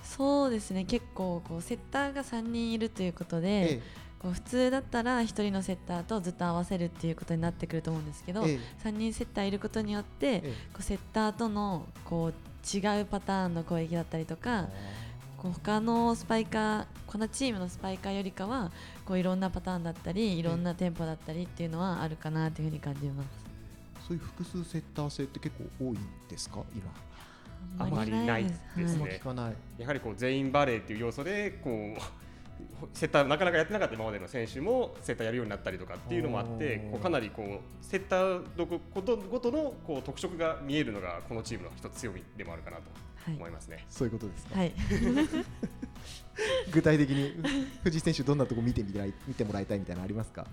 そうですね。結構こうセッターが3人いるということで、えこう普通だったら1人のセッターとずっと合わせるっていうことになってくると思うんですけど、ええ。3人セッターいることによって、ええ。こうセッターとのこう違うパターンの攻撃だったりとかこう他のスパイカーこのチームのスパイカーよりかはこういろんなパターンだったりいろんなテンポだったりっていうのはあるかなというふうに感じます。そういう複数セッター制って結構多いんですか？今。あまりないですね。ま聞かない。やはりこう全員バレーっていう要素でこうセッターなかなかやってなかった今までの選手もセッターやるようになったりとかっていうのもあってこうかなりこうセッターどこことごとのこう特色が見えるのがこのチームの一つ強みでもあるかなとはい。思いますね。そういうことですか、はい、具体的に藤井選手どんなとこ見てみたい見てもらいたいみたいなのありますか？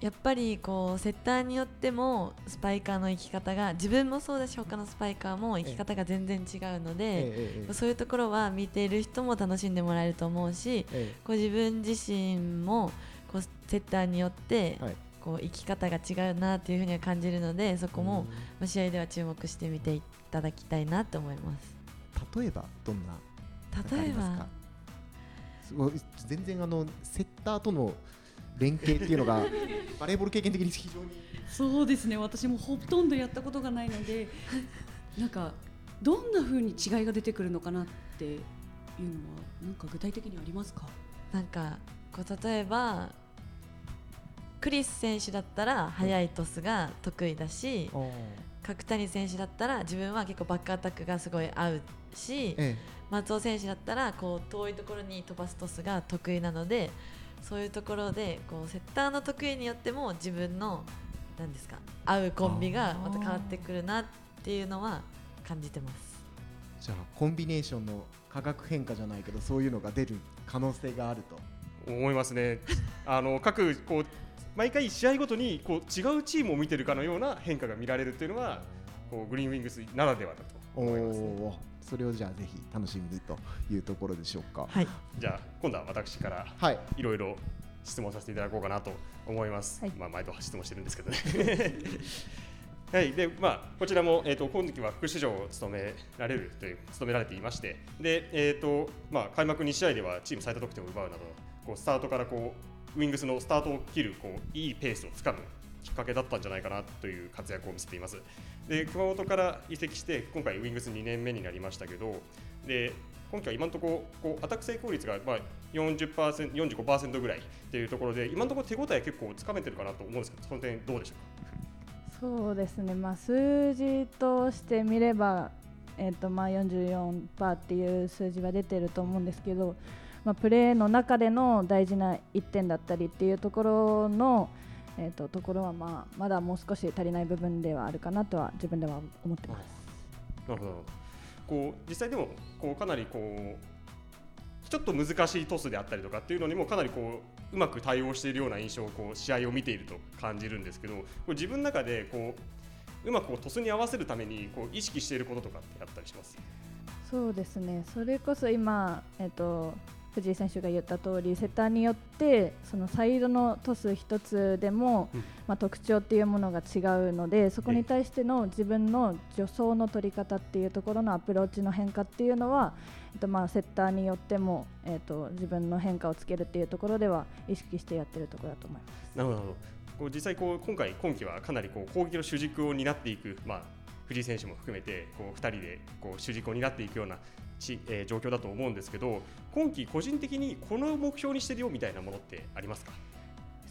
やっぱりこうセッターによってもスパイカーの生き方が自分もそうだし他のスパイカーも生き方が全然違うので、ええそういうところは見ている人も楽しんでもらえると思うしえこう自分自身もこうセッターによってはい。こう生き方が違うなっていうふうには感じるのでそこもまあ試合では注目してみていただきたいなと思います。例えばどんな例えば？すごい全然あのセッターとの連携っていうのがバレーボール経験的に非常に。そうですね。私もほとんどやったことがないのでなんかどんな風に違いが出てくるのかなっていうのはなんか具体的にありますか？なんかこう例えばクリス選手だったら速いトスが得意だし角谷選手だったら自分は結構バックアタックがすごい合うしえ。松尾選手だったらこう遠いところに飛ばすトスが得意なのでそういうところでこうセッターの得意によっても自分の何ですか合うコンビがまた変わってくるなっていうのは感じてます。じゃあコンビネーションの化学変化じゃないけどそういうのが出る可能性があると思いますね。あの各こう毎回試合ごとにこう違うチームを見てるかのような変化が見られるっていうのはこうグリーンウィングスならではだとお思います、ね。それをじゃあぜひ楽しみにというところでしょうかはい、じゃあ今度は私からはいいろいろ質問させていただこうかなと思います。はいまあ毎度質問してるんですけどね。はい、でまあこちらもえっ、と今期は副主将を務められるという務められていまして、でえっ、とまあ開幕2試合ではチーム最多得点を奪うなど、こうスタートからこうウィングスのスタートを切るこういいペースをつかむきっかけだったんじゃないかなという活躍を見せています。で熊本から移籍して今回ウィングス2年目になりましたけど、で今季は今のところこうアタック成功率がまあ40% 45%ぐらいっていうところで今のところ手応え結構つかめてるかなと思うんですけどその点どうでしょそうですね、まあ、数字として見れば、えーとまあ、44%っていう数字は出てると思うんですけど、まあ、プレーの中での大事な1点だったりっていうところの、えー、とところは、まあ、まだもう少し足りない部分ではあるかなとは自分では思ってます。なるほど。こう実際でもこうかなりこうちょっと難しいトスであったりとかっていうのにもかなりこううまく対応しているような印象をこう試合を見ていると感じるんですけどこう自分の中でこううまくこうトスに合わせるためにこう意識していることとかってあったりします？そうですね、それこそ今、えっと藤井選手が言った通り、セッターによってそのサイドのトス一つでも、うんまあ、特徴っていうものが違うので、そこに対しての自分の助走の取り方っていうところのアプローチの変化っていうのは、えっとまあ、セッターによっても、えっと自分の変化をつけるっていうところでは意識してやってるところだと思います。なるほどなるほどこう実際こう今回今季はかなりこう攻撃の主軸を担っていく、まあ、藤井選手も含めてこう2人でこう主軸を担っていくようなち、えー状況だと思うんですけど今季個人的にこの目標にしてるよみたいなものってありますか？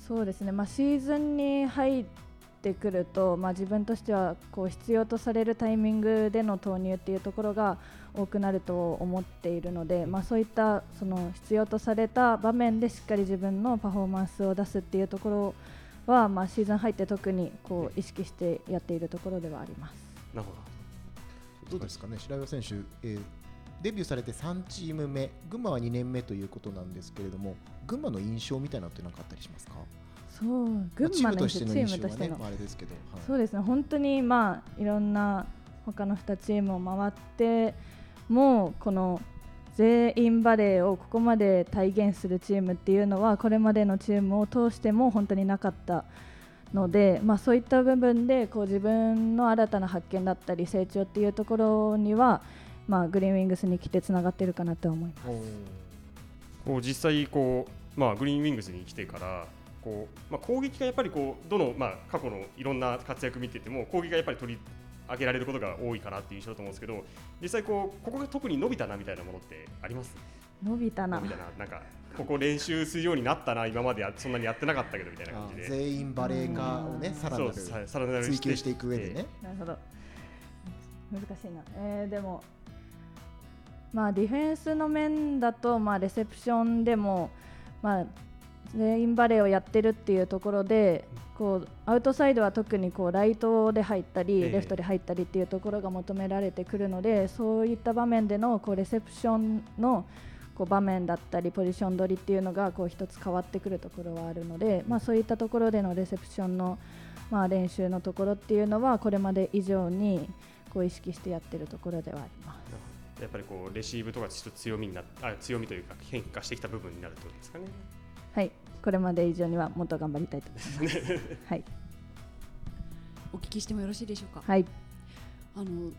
そうですね、まあ、シーズンに入ってくると、まあ、自分としてはこう必要とされるタイミングでの投入っていうところが多くなると思っているので、まあ、そういったその必要とされた場面でしっかり自分のパフォーマンスを出すっていうところは、まあ、シーズン入って特にこう意識してやっているところではあります。なるほど。うですかね？白岩選手、えーデビューされて3チーム目群馬は2年目ということなんですけれども群馬の印象みたいなのって何かあったりしますか？そう群馬のチームとしてのはね、まあ、あれですけど、はい。そうですね。本当にまあいろんな他の2チームを回ってもうこの全員バレーをここまで体現するチームっていうのはこれまでのチームを通しても本当になかったので、まあ、そういった部分でこう自分の新たな発見だったり成長っていうところには、まあ、グリーンウィングスに来てつながっているかなと思います。こう実際こうまあ、グリーンウィングスに来てからこう、まあ、攻撃がやっぱりこうどの、まあ、過去のいろんな活躍見てても攻撃がやっぱり取り上げられることが多いかなっていう印象だと思うんですけど実際こうここが特に伸びたなみたいなものってあります？伸びたな。伸びたななんかここ練習するようになったな今までやそんなにやってなかったけどみたいな感じで。全員バレー化をねさらなるそうささらなる追求していく上でね、なるほど。難しいな、えーでもまあディフェンスの面だと、まあ、レセプションでも、まあ、全員バレーをやってるっていうところでこうアウトサイドは特にこうライトで入ったり、ええレフトで入ったりっていうところが求められてくるのでそういった場面でのこうレセプションのこう場面だったりポジション取りっていうのがこう一つ変わってくるところはあるので、まあ、そういったところでのレセプションの、まあ、練習のところっていうのはこれまで以上にこう意識してやってるところではあります。やっぱりこうレシーブとかちょっと強みになあ強みというか変化してきた部分になるってことですかね。はい、これまで以上にはもっと頑張りたいと思います。はい、お聞きしてもよろしいでしょうか？はい、あの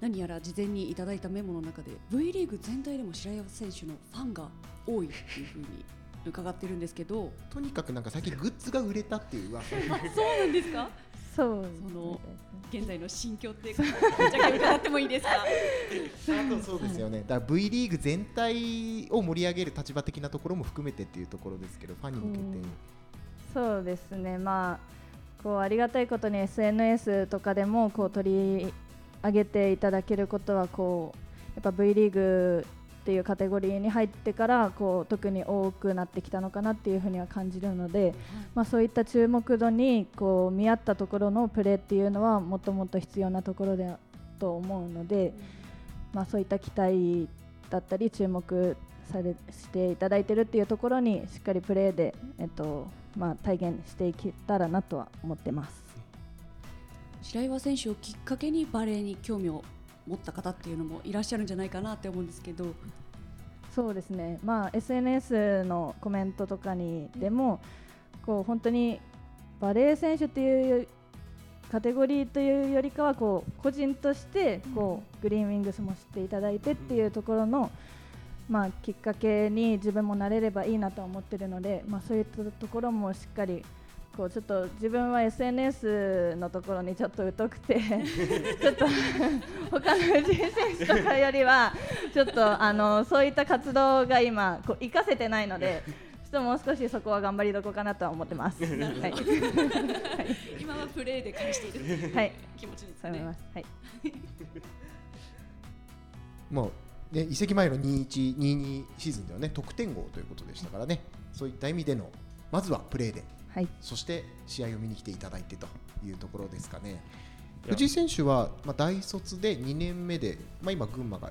何やら事前にいただいたメモの中で V リーグ全体でも白岩選手のファンが多いっていうふうに伺ってるんですけど、とにかくなんか最近グッズが売れたっていう噂そうなんですか？そう。その現在の心境ってぶっちゃけ伺ってもいいですか？あとそうですよね、だから V リーグ全体を盛り上げる立場的なところも含めてっていうところですけど、ファンに向けて、そうですね、まあ、こうありがたいことに SNS とかでもこう取り上げていただけることはこうやっぱ V リーグっていうカテゴリーに入ってからこう特に多くなってきたのかなっていうふうには感じるので、まあ、そういった注目度にこう見合ったところのプレーっていうのはもっともっと必要なところだと思うので、まあ、そういった期待だったり注目されしていただいてるっていうところにしっかりプレーで、えっとまあ、体現していけたらなとは思ってます。白岩選手をきっかけにバレーに興味を持った方っていうのもいらっしゃるんじゃないかなって思うんですけど、そうですね、まあ、SNS のコメントとかにでもこう本当にバレー選手っていうカテゴリーというよりかはこう個人としてこうグリーンウィングスも知っていただいてっていうところの、まあ、きっかけに自分もなれればいいなと思ってるので、まあ、そういったところもしっかりこうちょっと自分は SNS のところにちょっと疎くて ちょっと 他の藤井選手とかよりはちょっとあのそういった活動が今こう活かせてないので ちょっともう少しそこは頑張りどころかなとは思ってます。はい、今はプレーで返しているはい、気持ちです。はい、もう、ね、移籍前の21、22シーズンではね、得点王ということでしたからね、そういった意味での、まずはプレーで、はい、そして試合を見に来ていただいてというところですかね。藤井選手は、まあ、大卒で2年目で、まあ、今、群馬が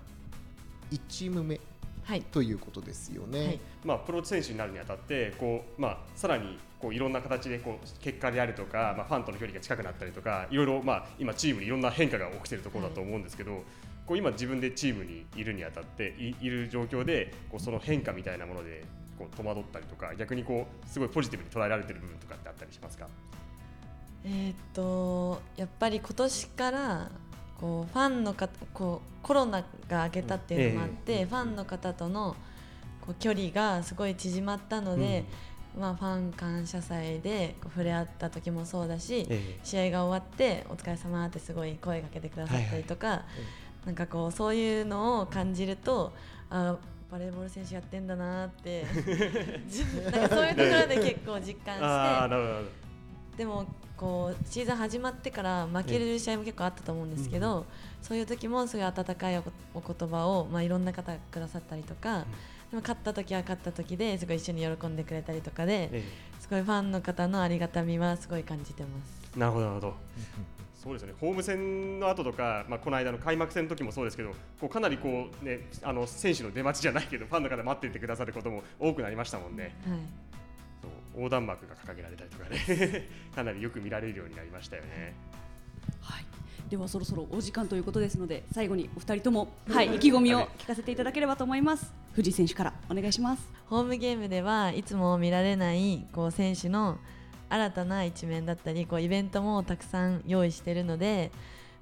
1チーム目はいということですよね。はいまあ、プロ選手になるにあたってこう、まあ、さらにこういろんな形でこう結果であるとか、まあ、ファンとの距離が近くなったりとかいろいろ、まあ、今チームにいろんな変化が起きているところだと思うんですけど、こう今自分でチームにいるにあたっていいる状況でこうその変化みたいなものでこう戸惑ったりとか逆にこうすごいポジティブに捉えられている部分とかってあったりしますか？えーっとやっぱり今年からこうファンの方こうコロナが明けたっていうのもあって、ええ。ファンの方とのこう距離がすごい縮まったので、まあ、ファン感謝祭でこう触れ合った時もそうだし、え試合が終わって「お疲れ様ってすごい声かけてくださったりとか、なんかこうそういうのを感じるとあバレーボール選手やってんだなって。なんかそういうところで結構実感して。でもこうシーズン始まってから負ける試合も結構あったと思うんですけど、そういう時もすごい温かいおお言葉を、まあ、いろんな方がくださったりとか、でも勝った時は勝った時ですごい一緒に喜んでくれたりとかで、えすごいファンの方のありがたみはすごい感じてます。えなるほどなるほどそうですねホーム戦の後とか、まあ、この間の開幕戦の時もそうですけどこうかなりこう、ね、あの選手の出待ちじゃないけどファンの方待っていてくださることも多くなりましたもんね。はいそう横断幕が掲げられたりとかね かなりよく見られるようになりましたよね。はい。ではそろそろお時間ということですので最後にお二人ともはい意気込みを聞かせていただければと思います。藤井選手からお願いします。ホームゲームではいつも見られないこう選手の新たな一面だったりこうイベントもたくさん用意しているので、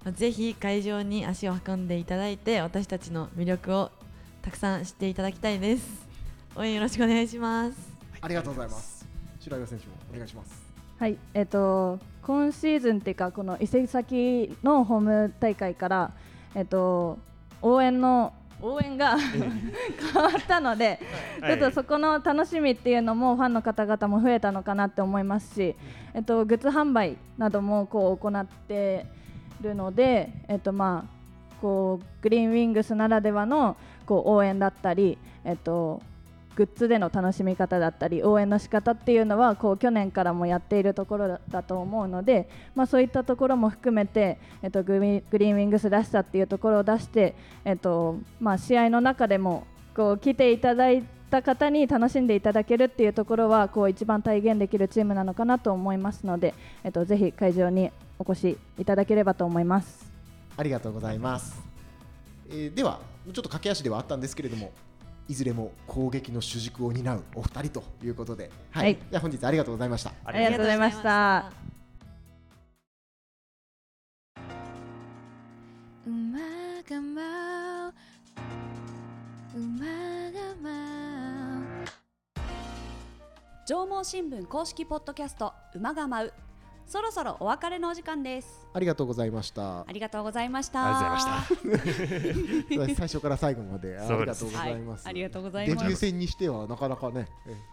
まあぜひ会場に足を運んでいただいて私たちの魅力をたくさん知っていただきたいです。応援よろしくお願いします。ありがとうございます。白岩選手もお願いします。はい、えっ、と今シーズンっていうかこの移籍先のホーム大会からえっ、と応援の応援が変わったので、はい。ちょっとそこの楽しみっていうのもファンの方々も増えたのかなって思いますし、えっとグッズ販売などもこう行ってるので、えっとまあこうグリーンウィングスならではのこう応援だったり、えっとグッズでの楽しみ方だったり応援の仕方っていうのはこう去年からもやっているところだと思うので、まあ、そういったところも含めて、えっと、グリグリーンウィングスらしさっていうところを出して、えっとまあ、試合の中でもこう来ていただいた方に楽しんでいただけるっていうところはこう一番体現できるチームなのかなと思いますので、えっと、ぜひ会場にお越しいただければと思います。ありがとうございます、えーではちょっと駆け足ではあったんですけれどもいずれも攻撃の主軸を担うお二人ということで、はい。はい。じゃあ本日ありがとうございました。ありがとうございました。馬が舞う馬が舞う縄文新聞公式ポッドキャスト馬が舞うそろそろお別れのお時間です。ありがとうございました。ありがとうございました。ありがとうございました。最初から最後までありがとうございます、ありがとうございデビます。ュー戦にしてはなかなかね、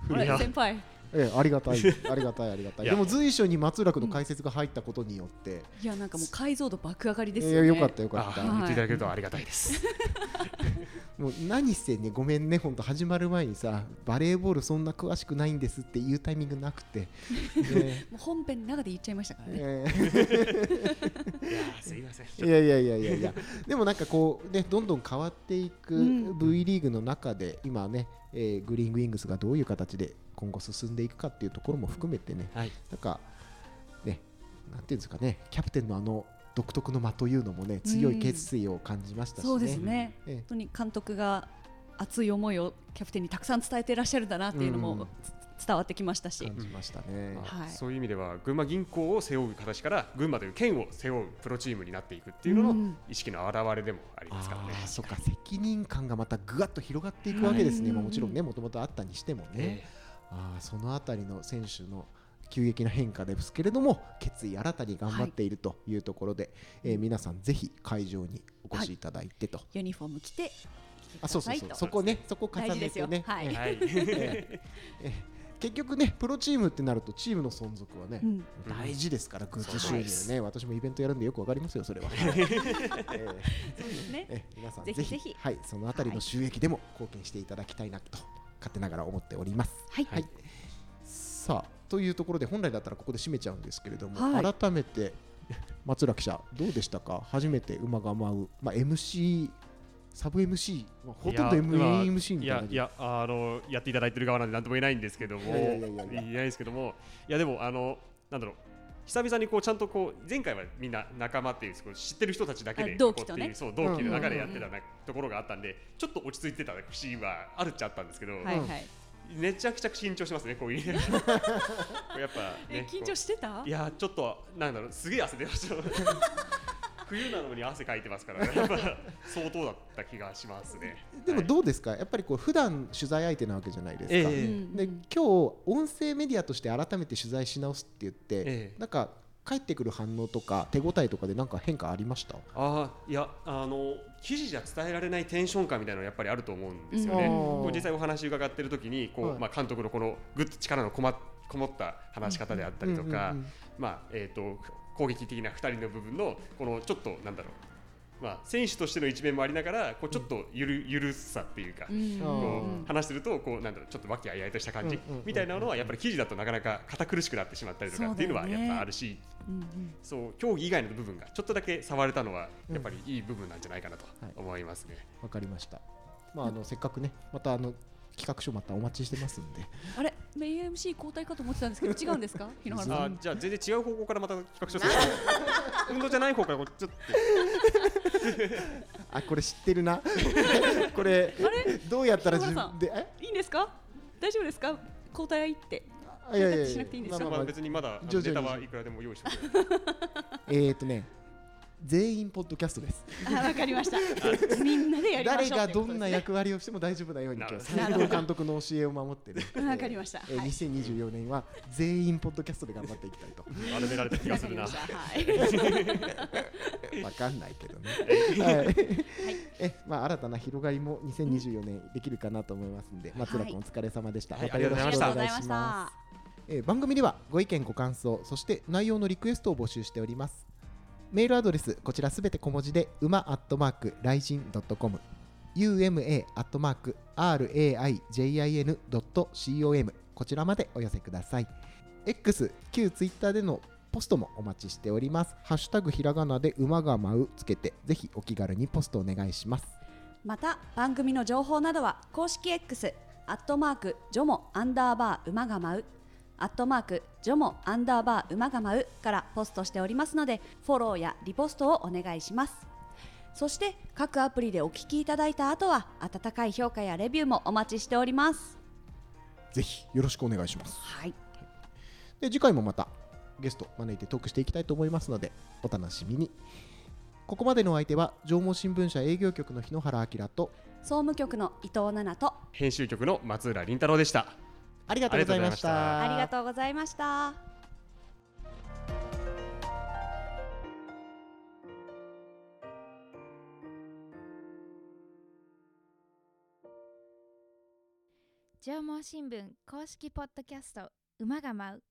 先輩。ええありがたいありがたいありがたい。でも随所に松浦君の解説が入ったことによって、いやなんかもう解像度爆上がりですえよね。えよかったよかあった、言っていただけるとありがたいです。もう何せねごめんね本当始まる前にさバレーボールそんな詳しくないんですっていうタイミングなくて、ね。もう本編の中で言っちゃいましたからね。えいやーすいません。えいやいやいやいやいや。でもなんかこうねどんどん変わっていくうん。V リーグの中で今ね、えーグリーンウィングスがどういう形で今後進んでいくかっていうところも含めてね。はい。なんかねなんていうんですかね。キャプテンのあの独特の間というのもね強い決意を感じましたしね。そうですね。ええ。本当に監督が熱い思いをキャプテンにたくさん伝えていらっしゃるんだなっていうのうん。伝わってきましたし。感じましたね。まあはい。そういう意味では群馬銀行を背負う形から群馬という県を背負うプロチームになっていくっていうののうん。意識の表れでもありますからね。あーそっか責任感がまたぐわっと広がっていくわけですね、はいまあ、もちろんねもともとあったにしてもね、え。あーそのあたりの選手の急激な変化ですけれども決意新たに頑張っているというところで、えー皆さんぜひ会場にお越しいただいてと、ユニフォーム着てあそうそうそう。とそこねそこ重大事ですねてね、よはい。えー。結局ねプロチームってなるとチームの存続はね、うん。大事ですからグッズ収入そうです。ね私もイベントやるんでよくわかりますよそれは、えー。ねえ皆さんぜひぜひはい、そのあたりの収益でも貢献していただきたいなと勝手ながら思っております。はい。はい、さあというところで本来だったらここで締めちゃうんですけれども、はい。改めて 松浦記者どうでしたか？初めて馬が舞う、まあ、MC サブ MC、まあ、ほとんど MC みいたいな。やいやあのやっていただいてる側なんでなんとも言えないんですけども。ないですけどもいやでもあのなんだろう久々にこうちゃんとこう前回はみんな仲間っていうこう知ってる人たちだけであ同期とねこうっていうそう同期の中でやってたなところがあったんでちょっと落ち着いてた節はあるっちゃあったんですけど、はいはいめちゃくちゃ緊張しますねこういう。やっぱねえ緊張してた？いやちょっとなんだろうすげえ汗出ました。冬なのに汗かいてますから、ね、やっぱ相当だった気がしますね。でもはい。どうですか、やっぱりこう普段取材相手なわけじゃないですか。ええ。うん。で今日音声メディアとして改めて取材し直すって言って、ええ。なんか返ってくる反応とか手応えとかでなんか変化ありました？あーいやあの記事じゃ伝えられないテンション感みたいなのやっぱりあると思うんですよね。うん。実際お話伺ってる時にこう、はい。まあ、監督のこのぐっと力のこまこもった話し方であったりとか、まあえー、と攻撃的な2人の部分のこのちょっとなんだろう、まあ、選手としての一面もありながらこうちょっとゆるゆるさっていうか。うんこう話してるとこうなんだろうちょっと和気あいあいとした感じみたいなのはやっぱり記事だとなかなか堅苦しくなってしまったりとかっていうのはやっぱあるしうんうんそう競技以外の部分がちょっとだけ触れたのはやっぱりいい部分なんじゃないかなとはい思いますね。わかりました。まああのせっかくねまたあの企画書またお待ちしてますんで。あれ？メイン MC 交代かと思ってたんですけど違うんですか？日野原さん。あじゃあ全然違う方向からまた企画書する運動じゃない方からこうちょっと。あこれ知ってるな。これどうやったら自分でえ？いいんですか？大丈夫ですか？交代って。あいやいやいや。しなくていいんですか？まあ別にまだネタはいくらでも用意してえーとね全員ポッドキャストです。あわかりました。みんなでやりましょう誰がどんな役割をしても大丈夫なように今日な斉藤監督の教えを守ってる。わかりました。えーはい。2024年は全員ポッドキャストで頑張っていきたいと。丸められた気がするな。わかんないけどね。はい。え、まあ新たな広がりも2024年できるかなと思いますんで、松浦君お疲れ様でした。はいまた。よろしくおありがとうご願いします。えー番組ではご意見ご感想そして内容のリクエストを募集しております。メールアドレスこちらすべて小文字で馬アットマークライジンドットコム uma アットマーク raijin ドット com こちらまでお寄せください。X 旧 Twitter でのポストもお待ちしております。ハッシュタグひらがなで馬が舞うつけてぜひお気軽にポストお願いします。また番組の情報などは公式 X アットマークジョモアンダーバー馬が舞うアットマークジョモアンダーバー馬が舞うからポストしておりますのでフォローやリポストをお願いします。そして各アプリでお聞きいただいた後は温かい評価やレビューもお待ちしております。ぜひよろしくお願いします。はい。で次回もまたゲスト招いてトークしていきたいと思いますのでお楽しみに。ここまでのお相手は上毛新聞社営業局の日野原明と総務局の伊藤奈々と編集局の松浦凛太郎でしたありがとうございました。ありがとうございました。縄文新聞公式ポッドキャスト馬が舞う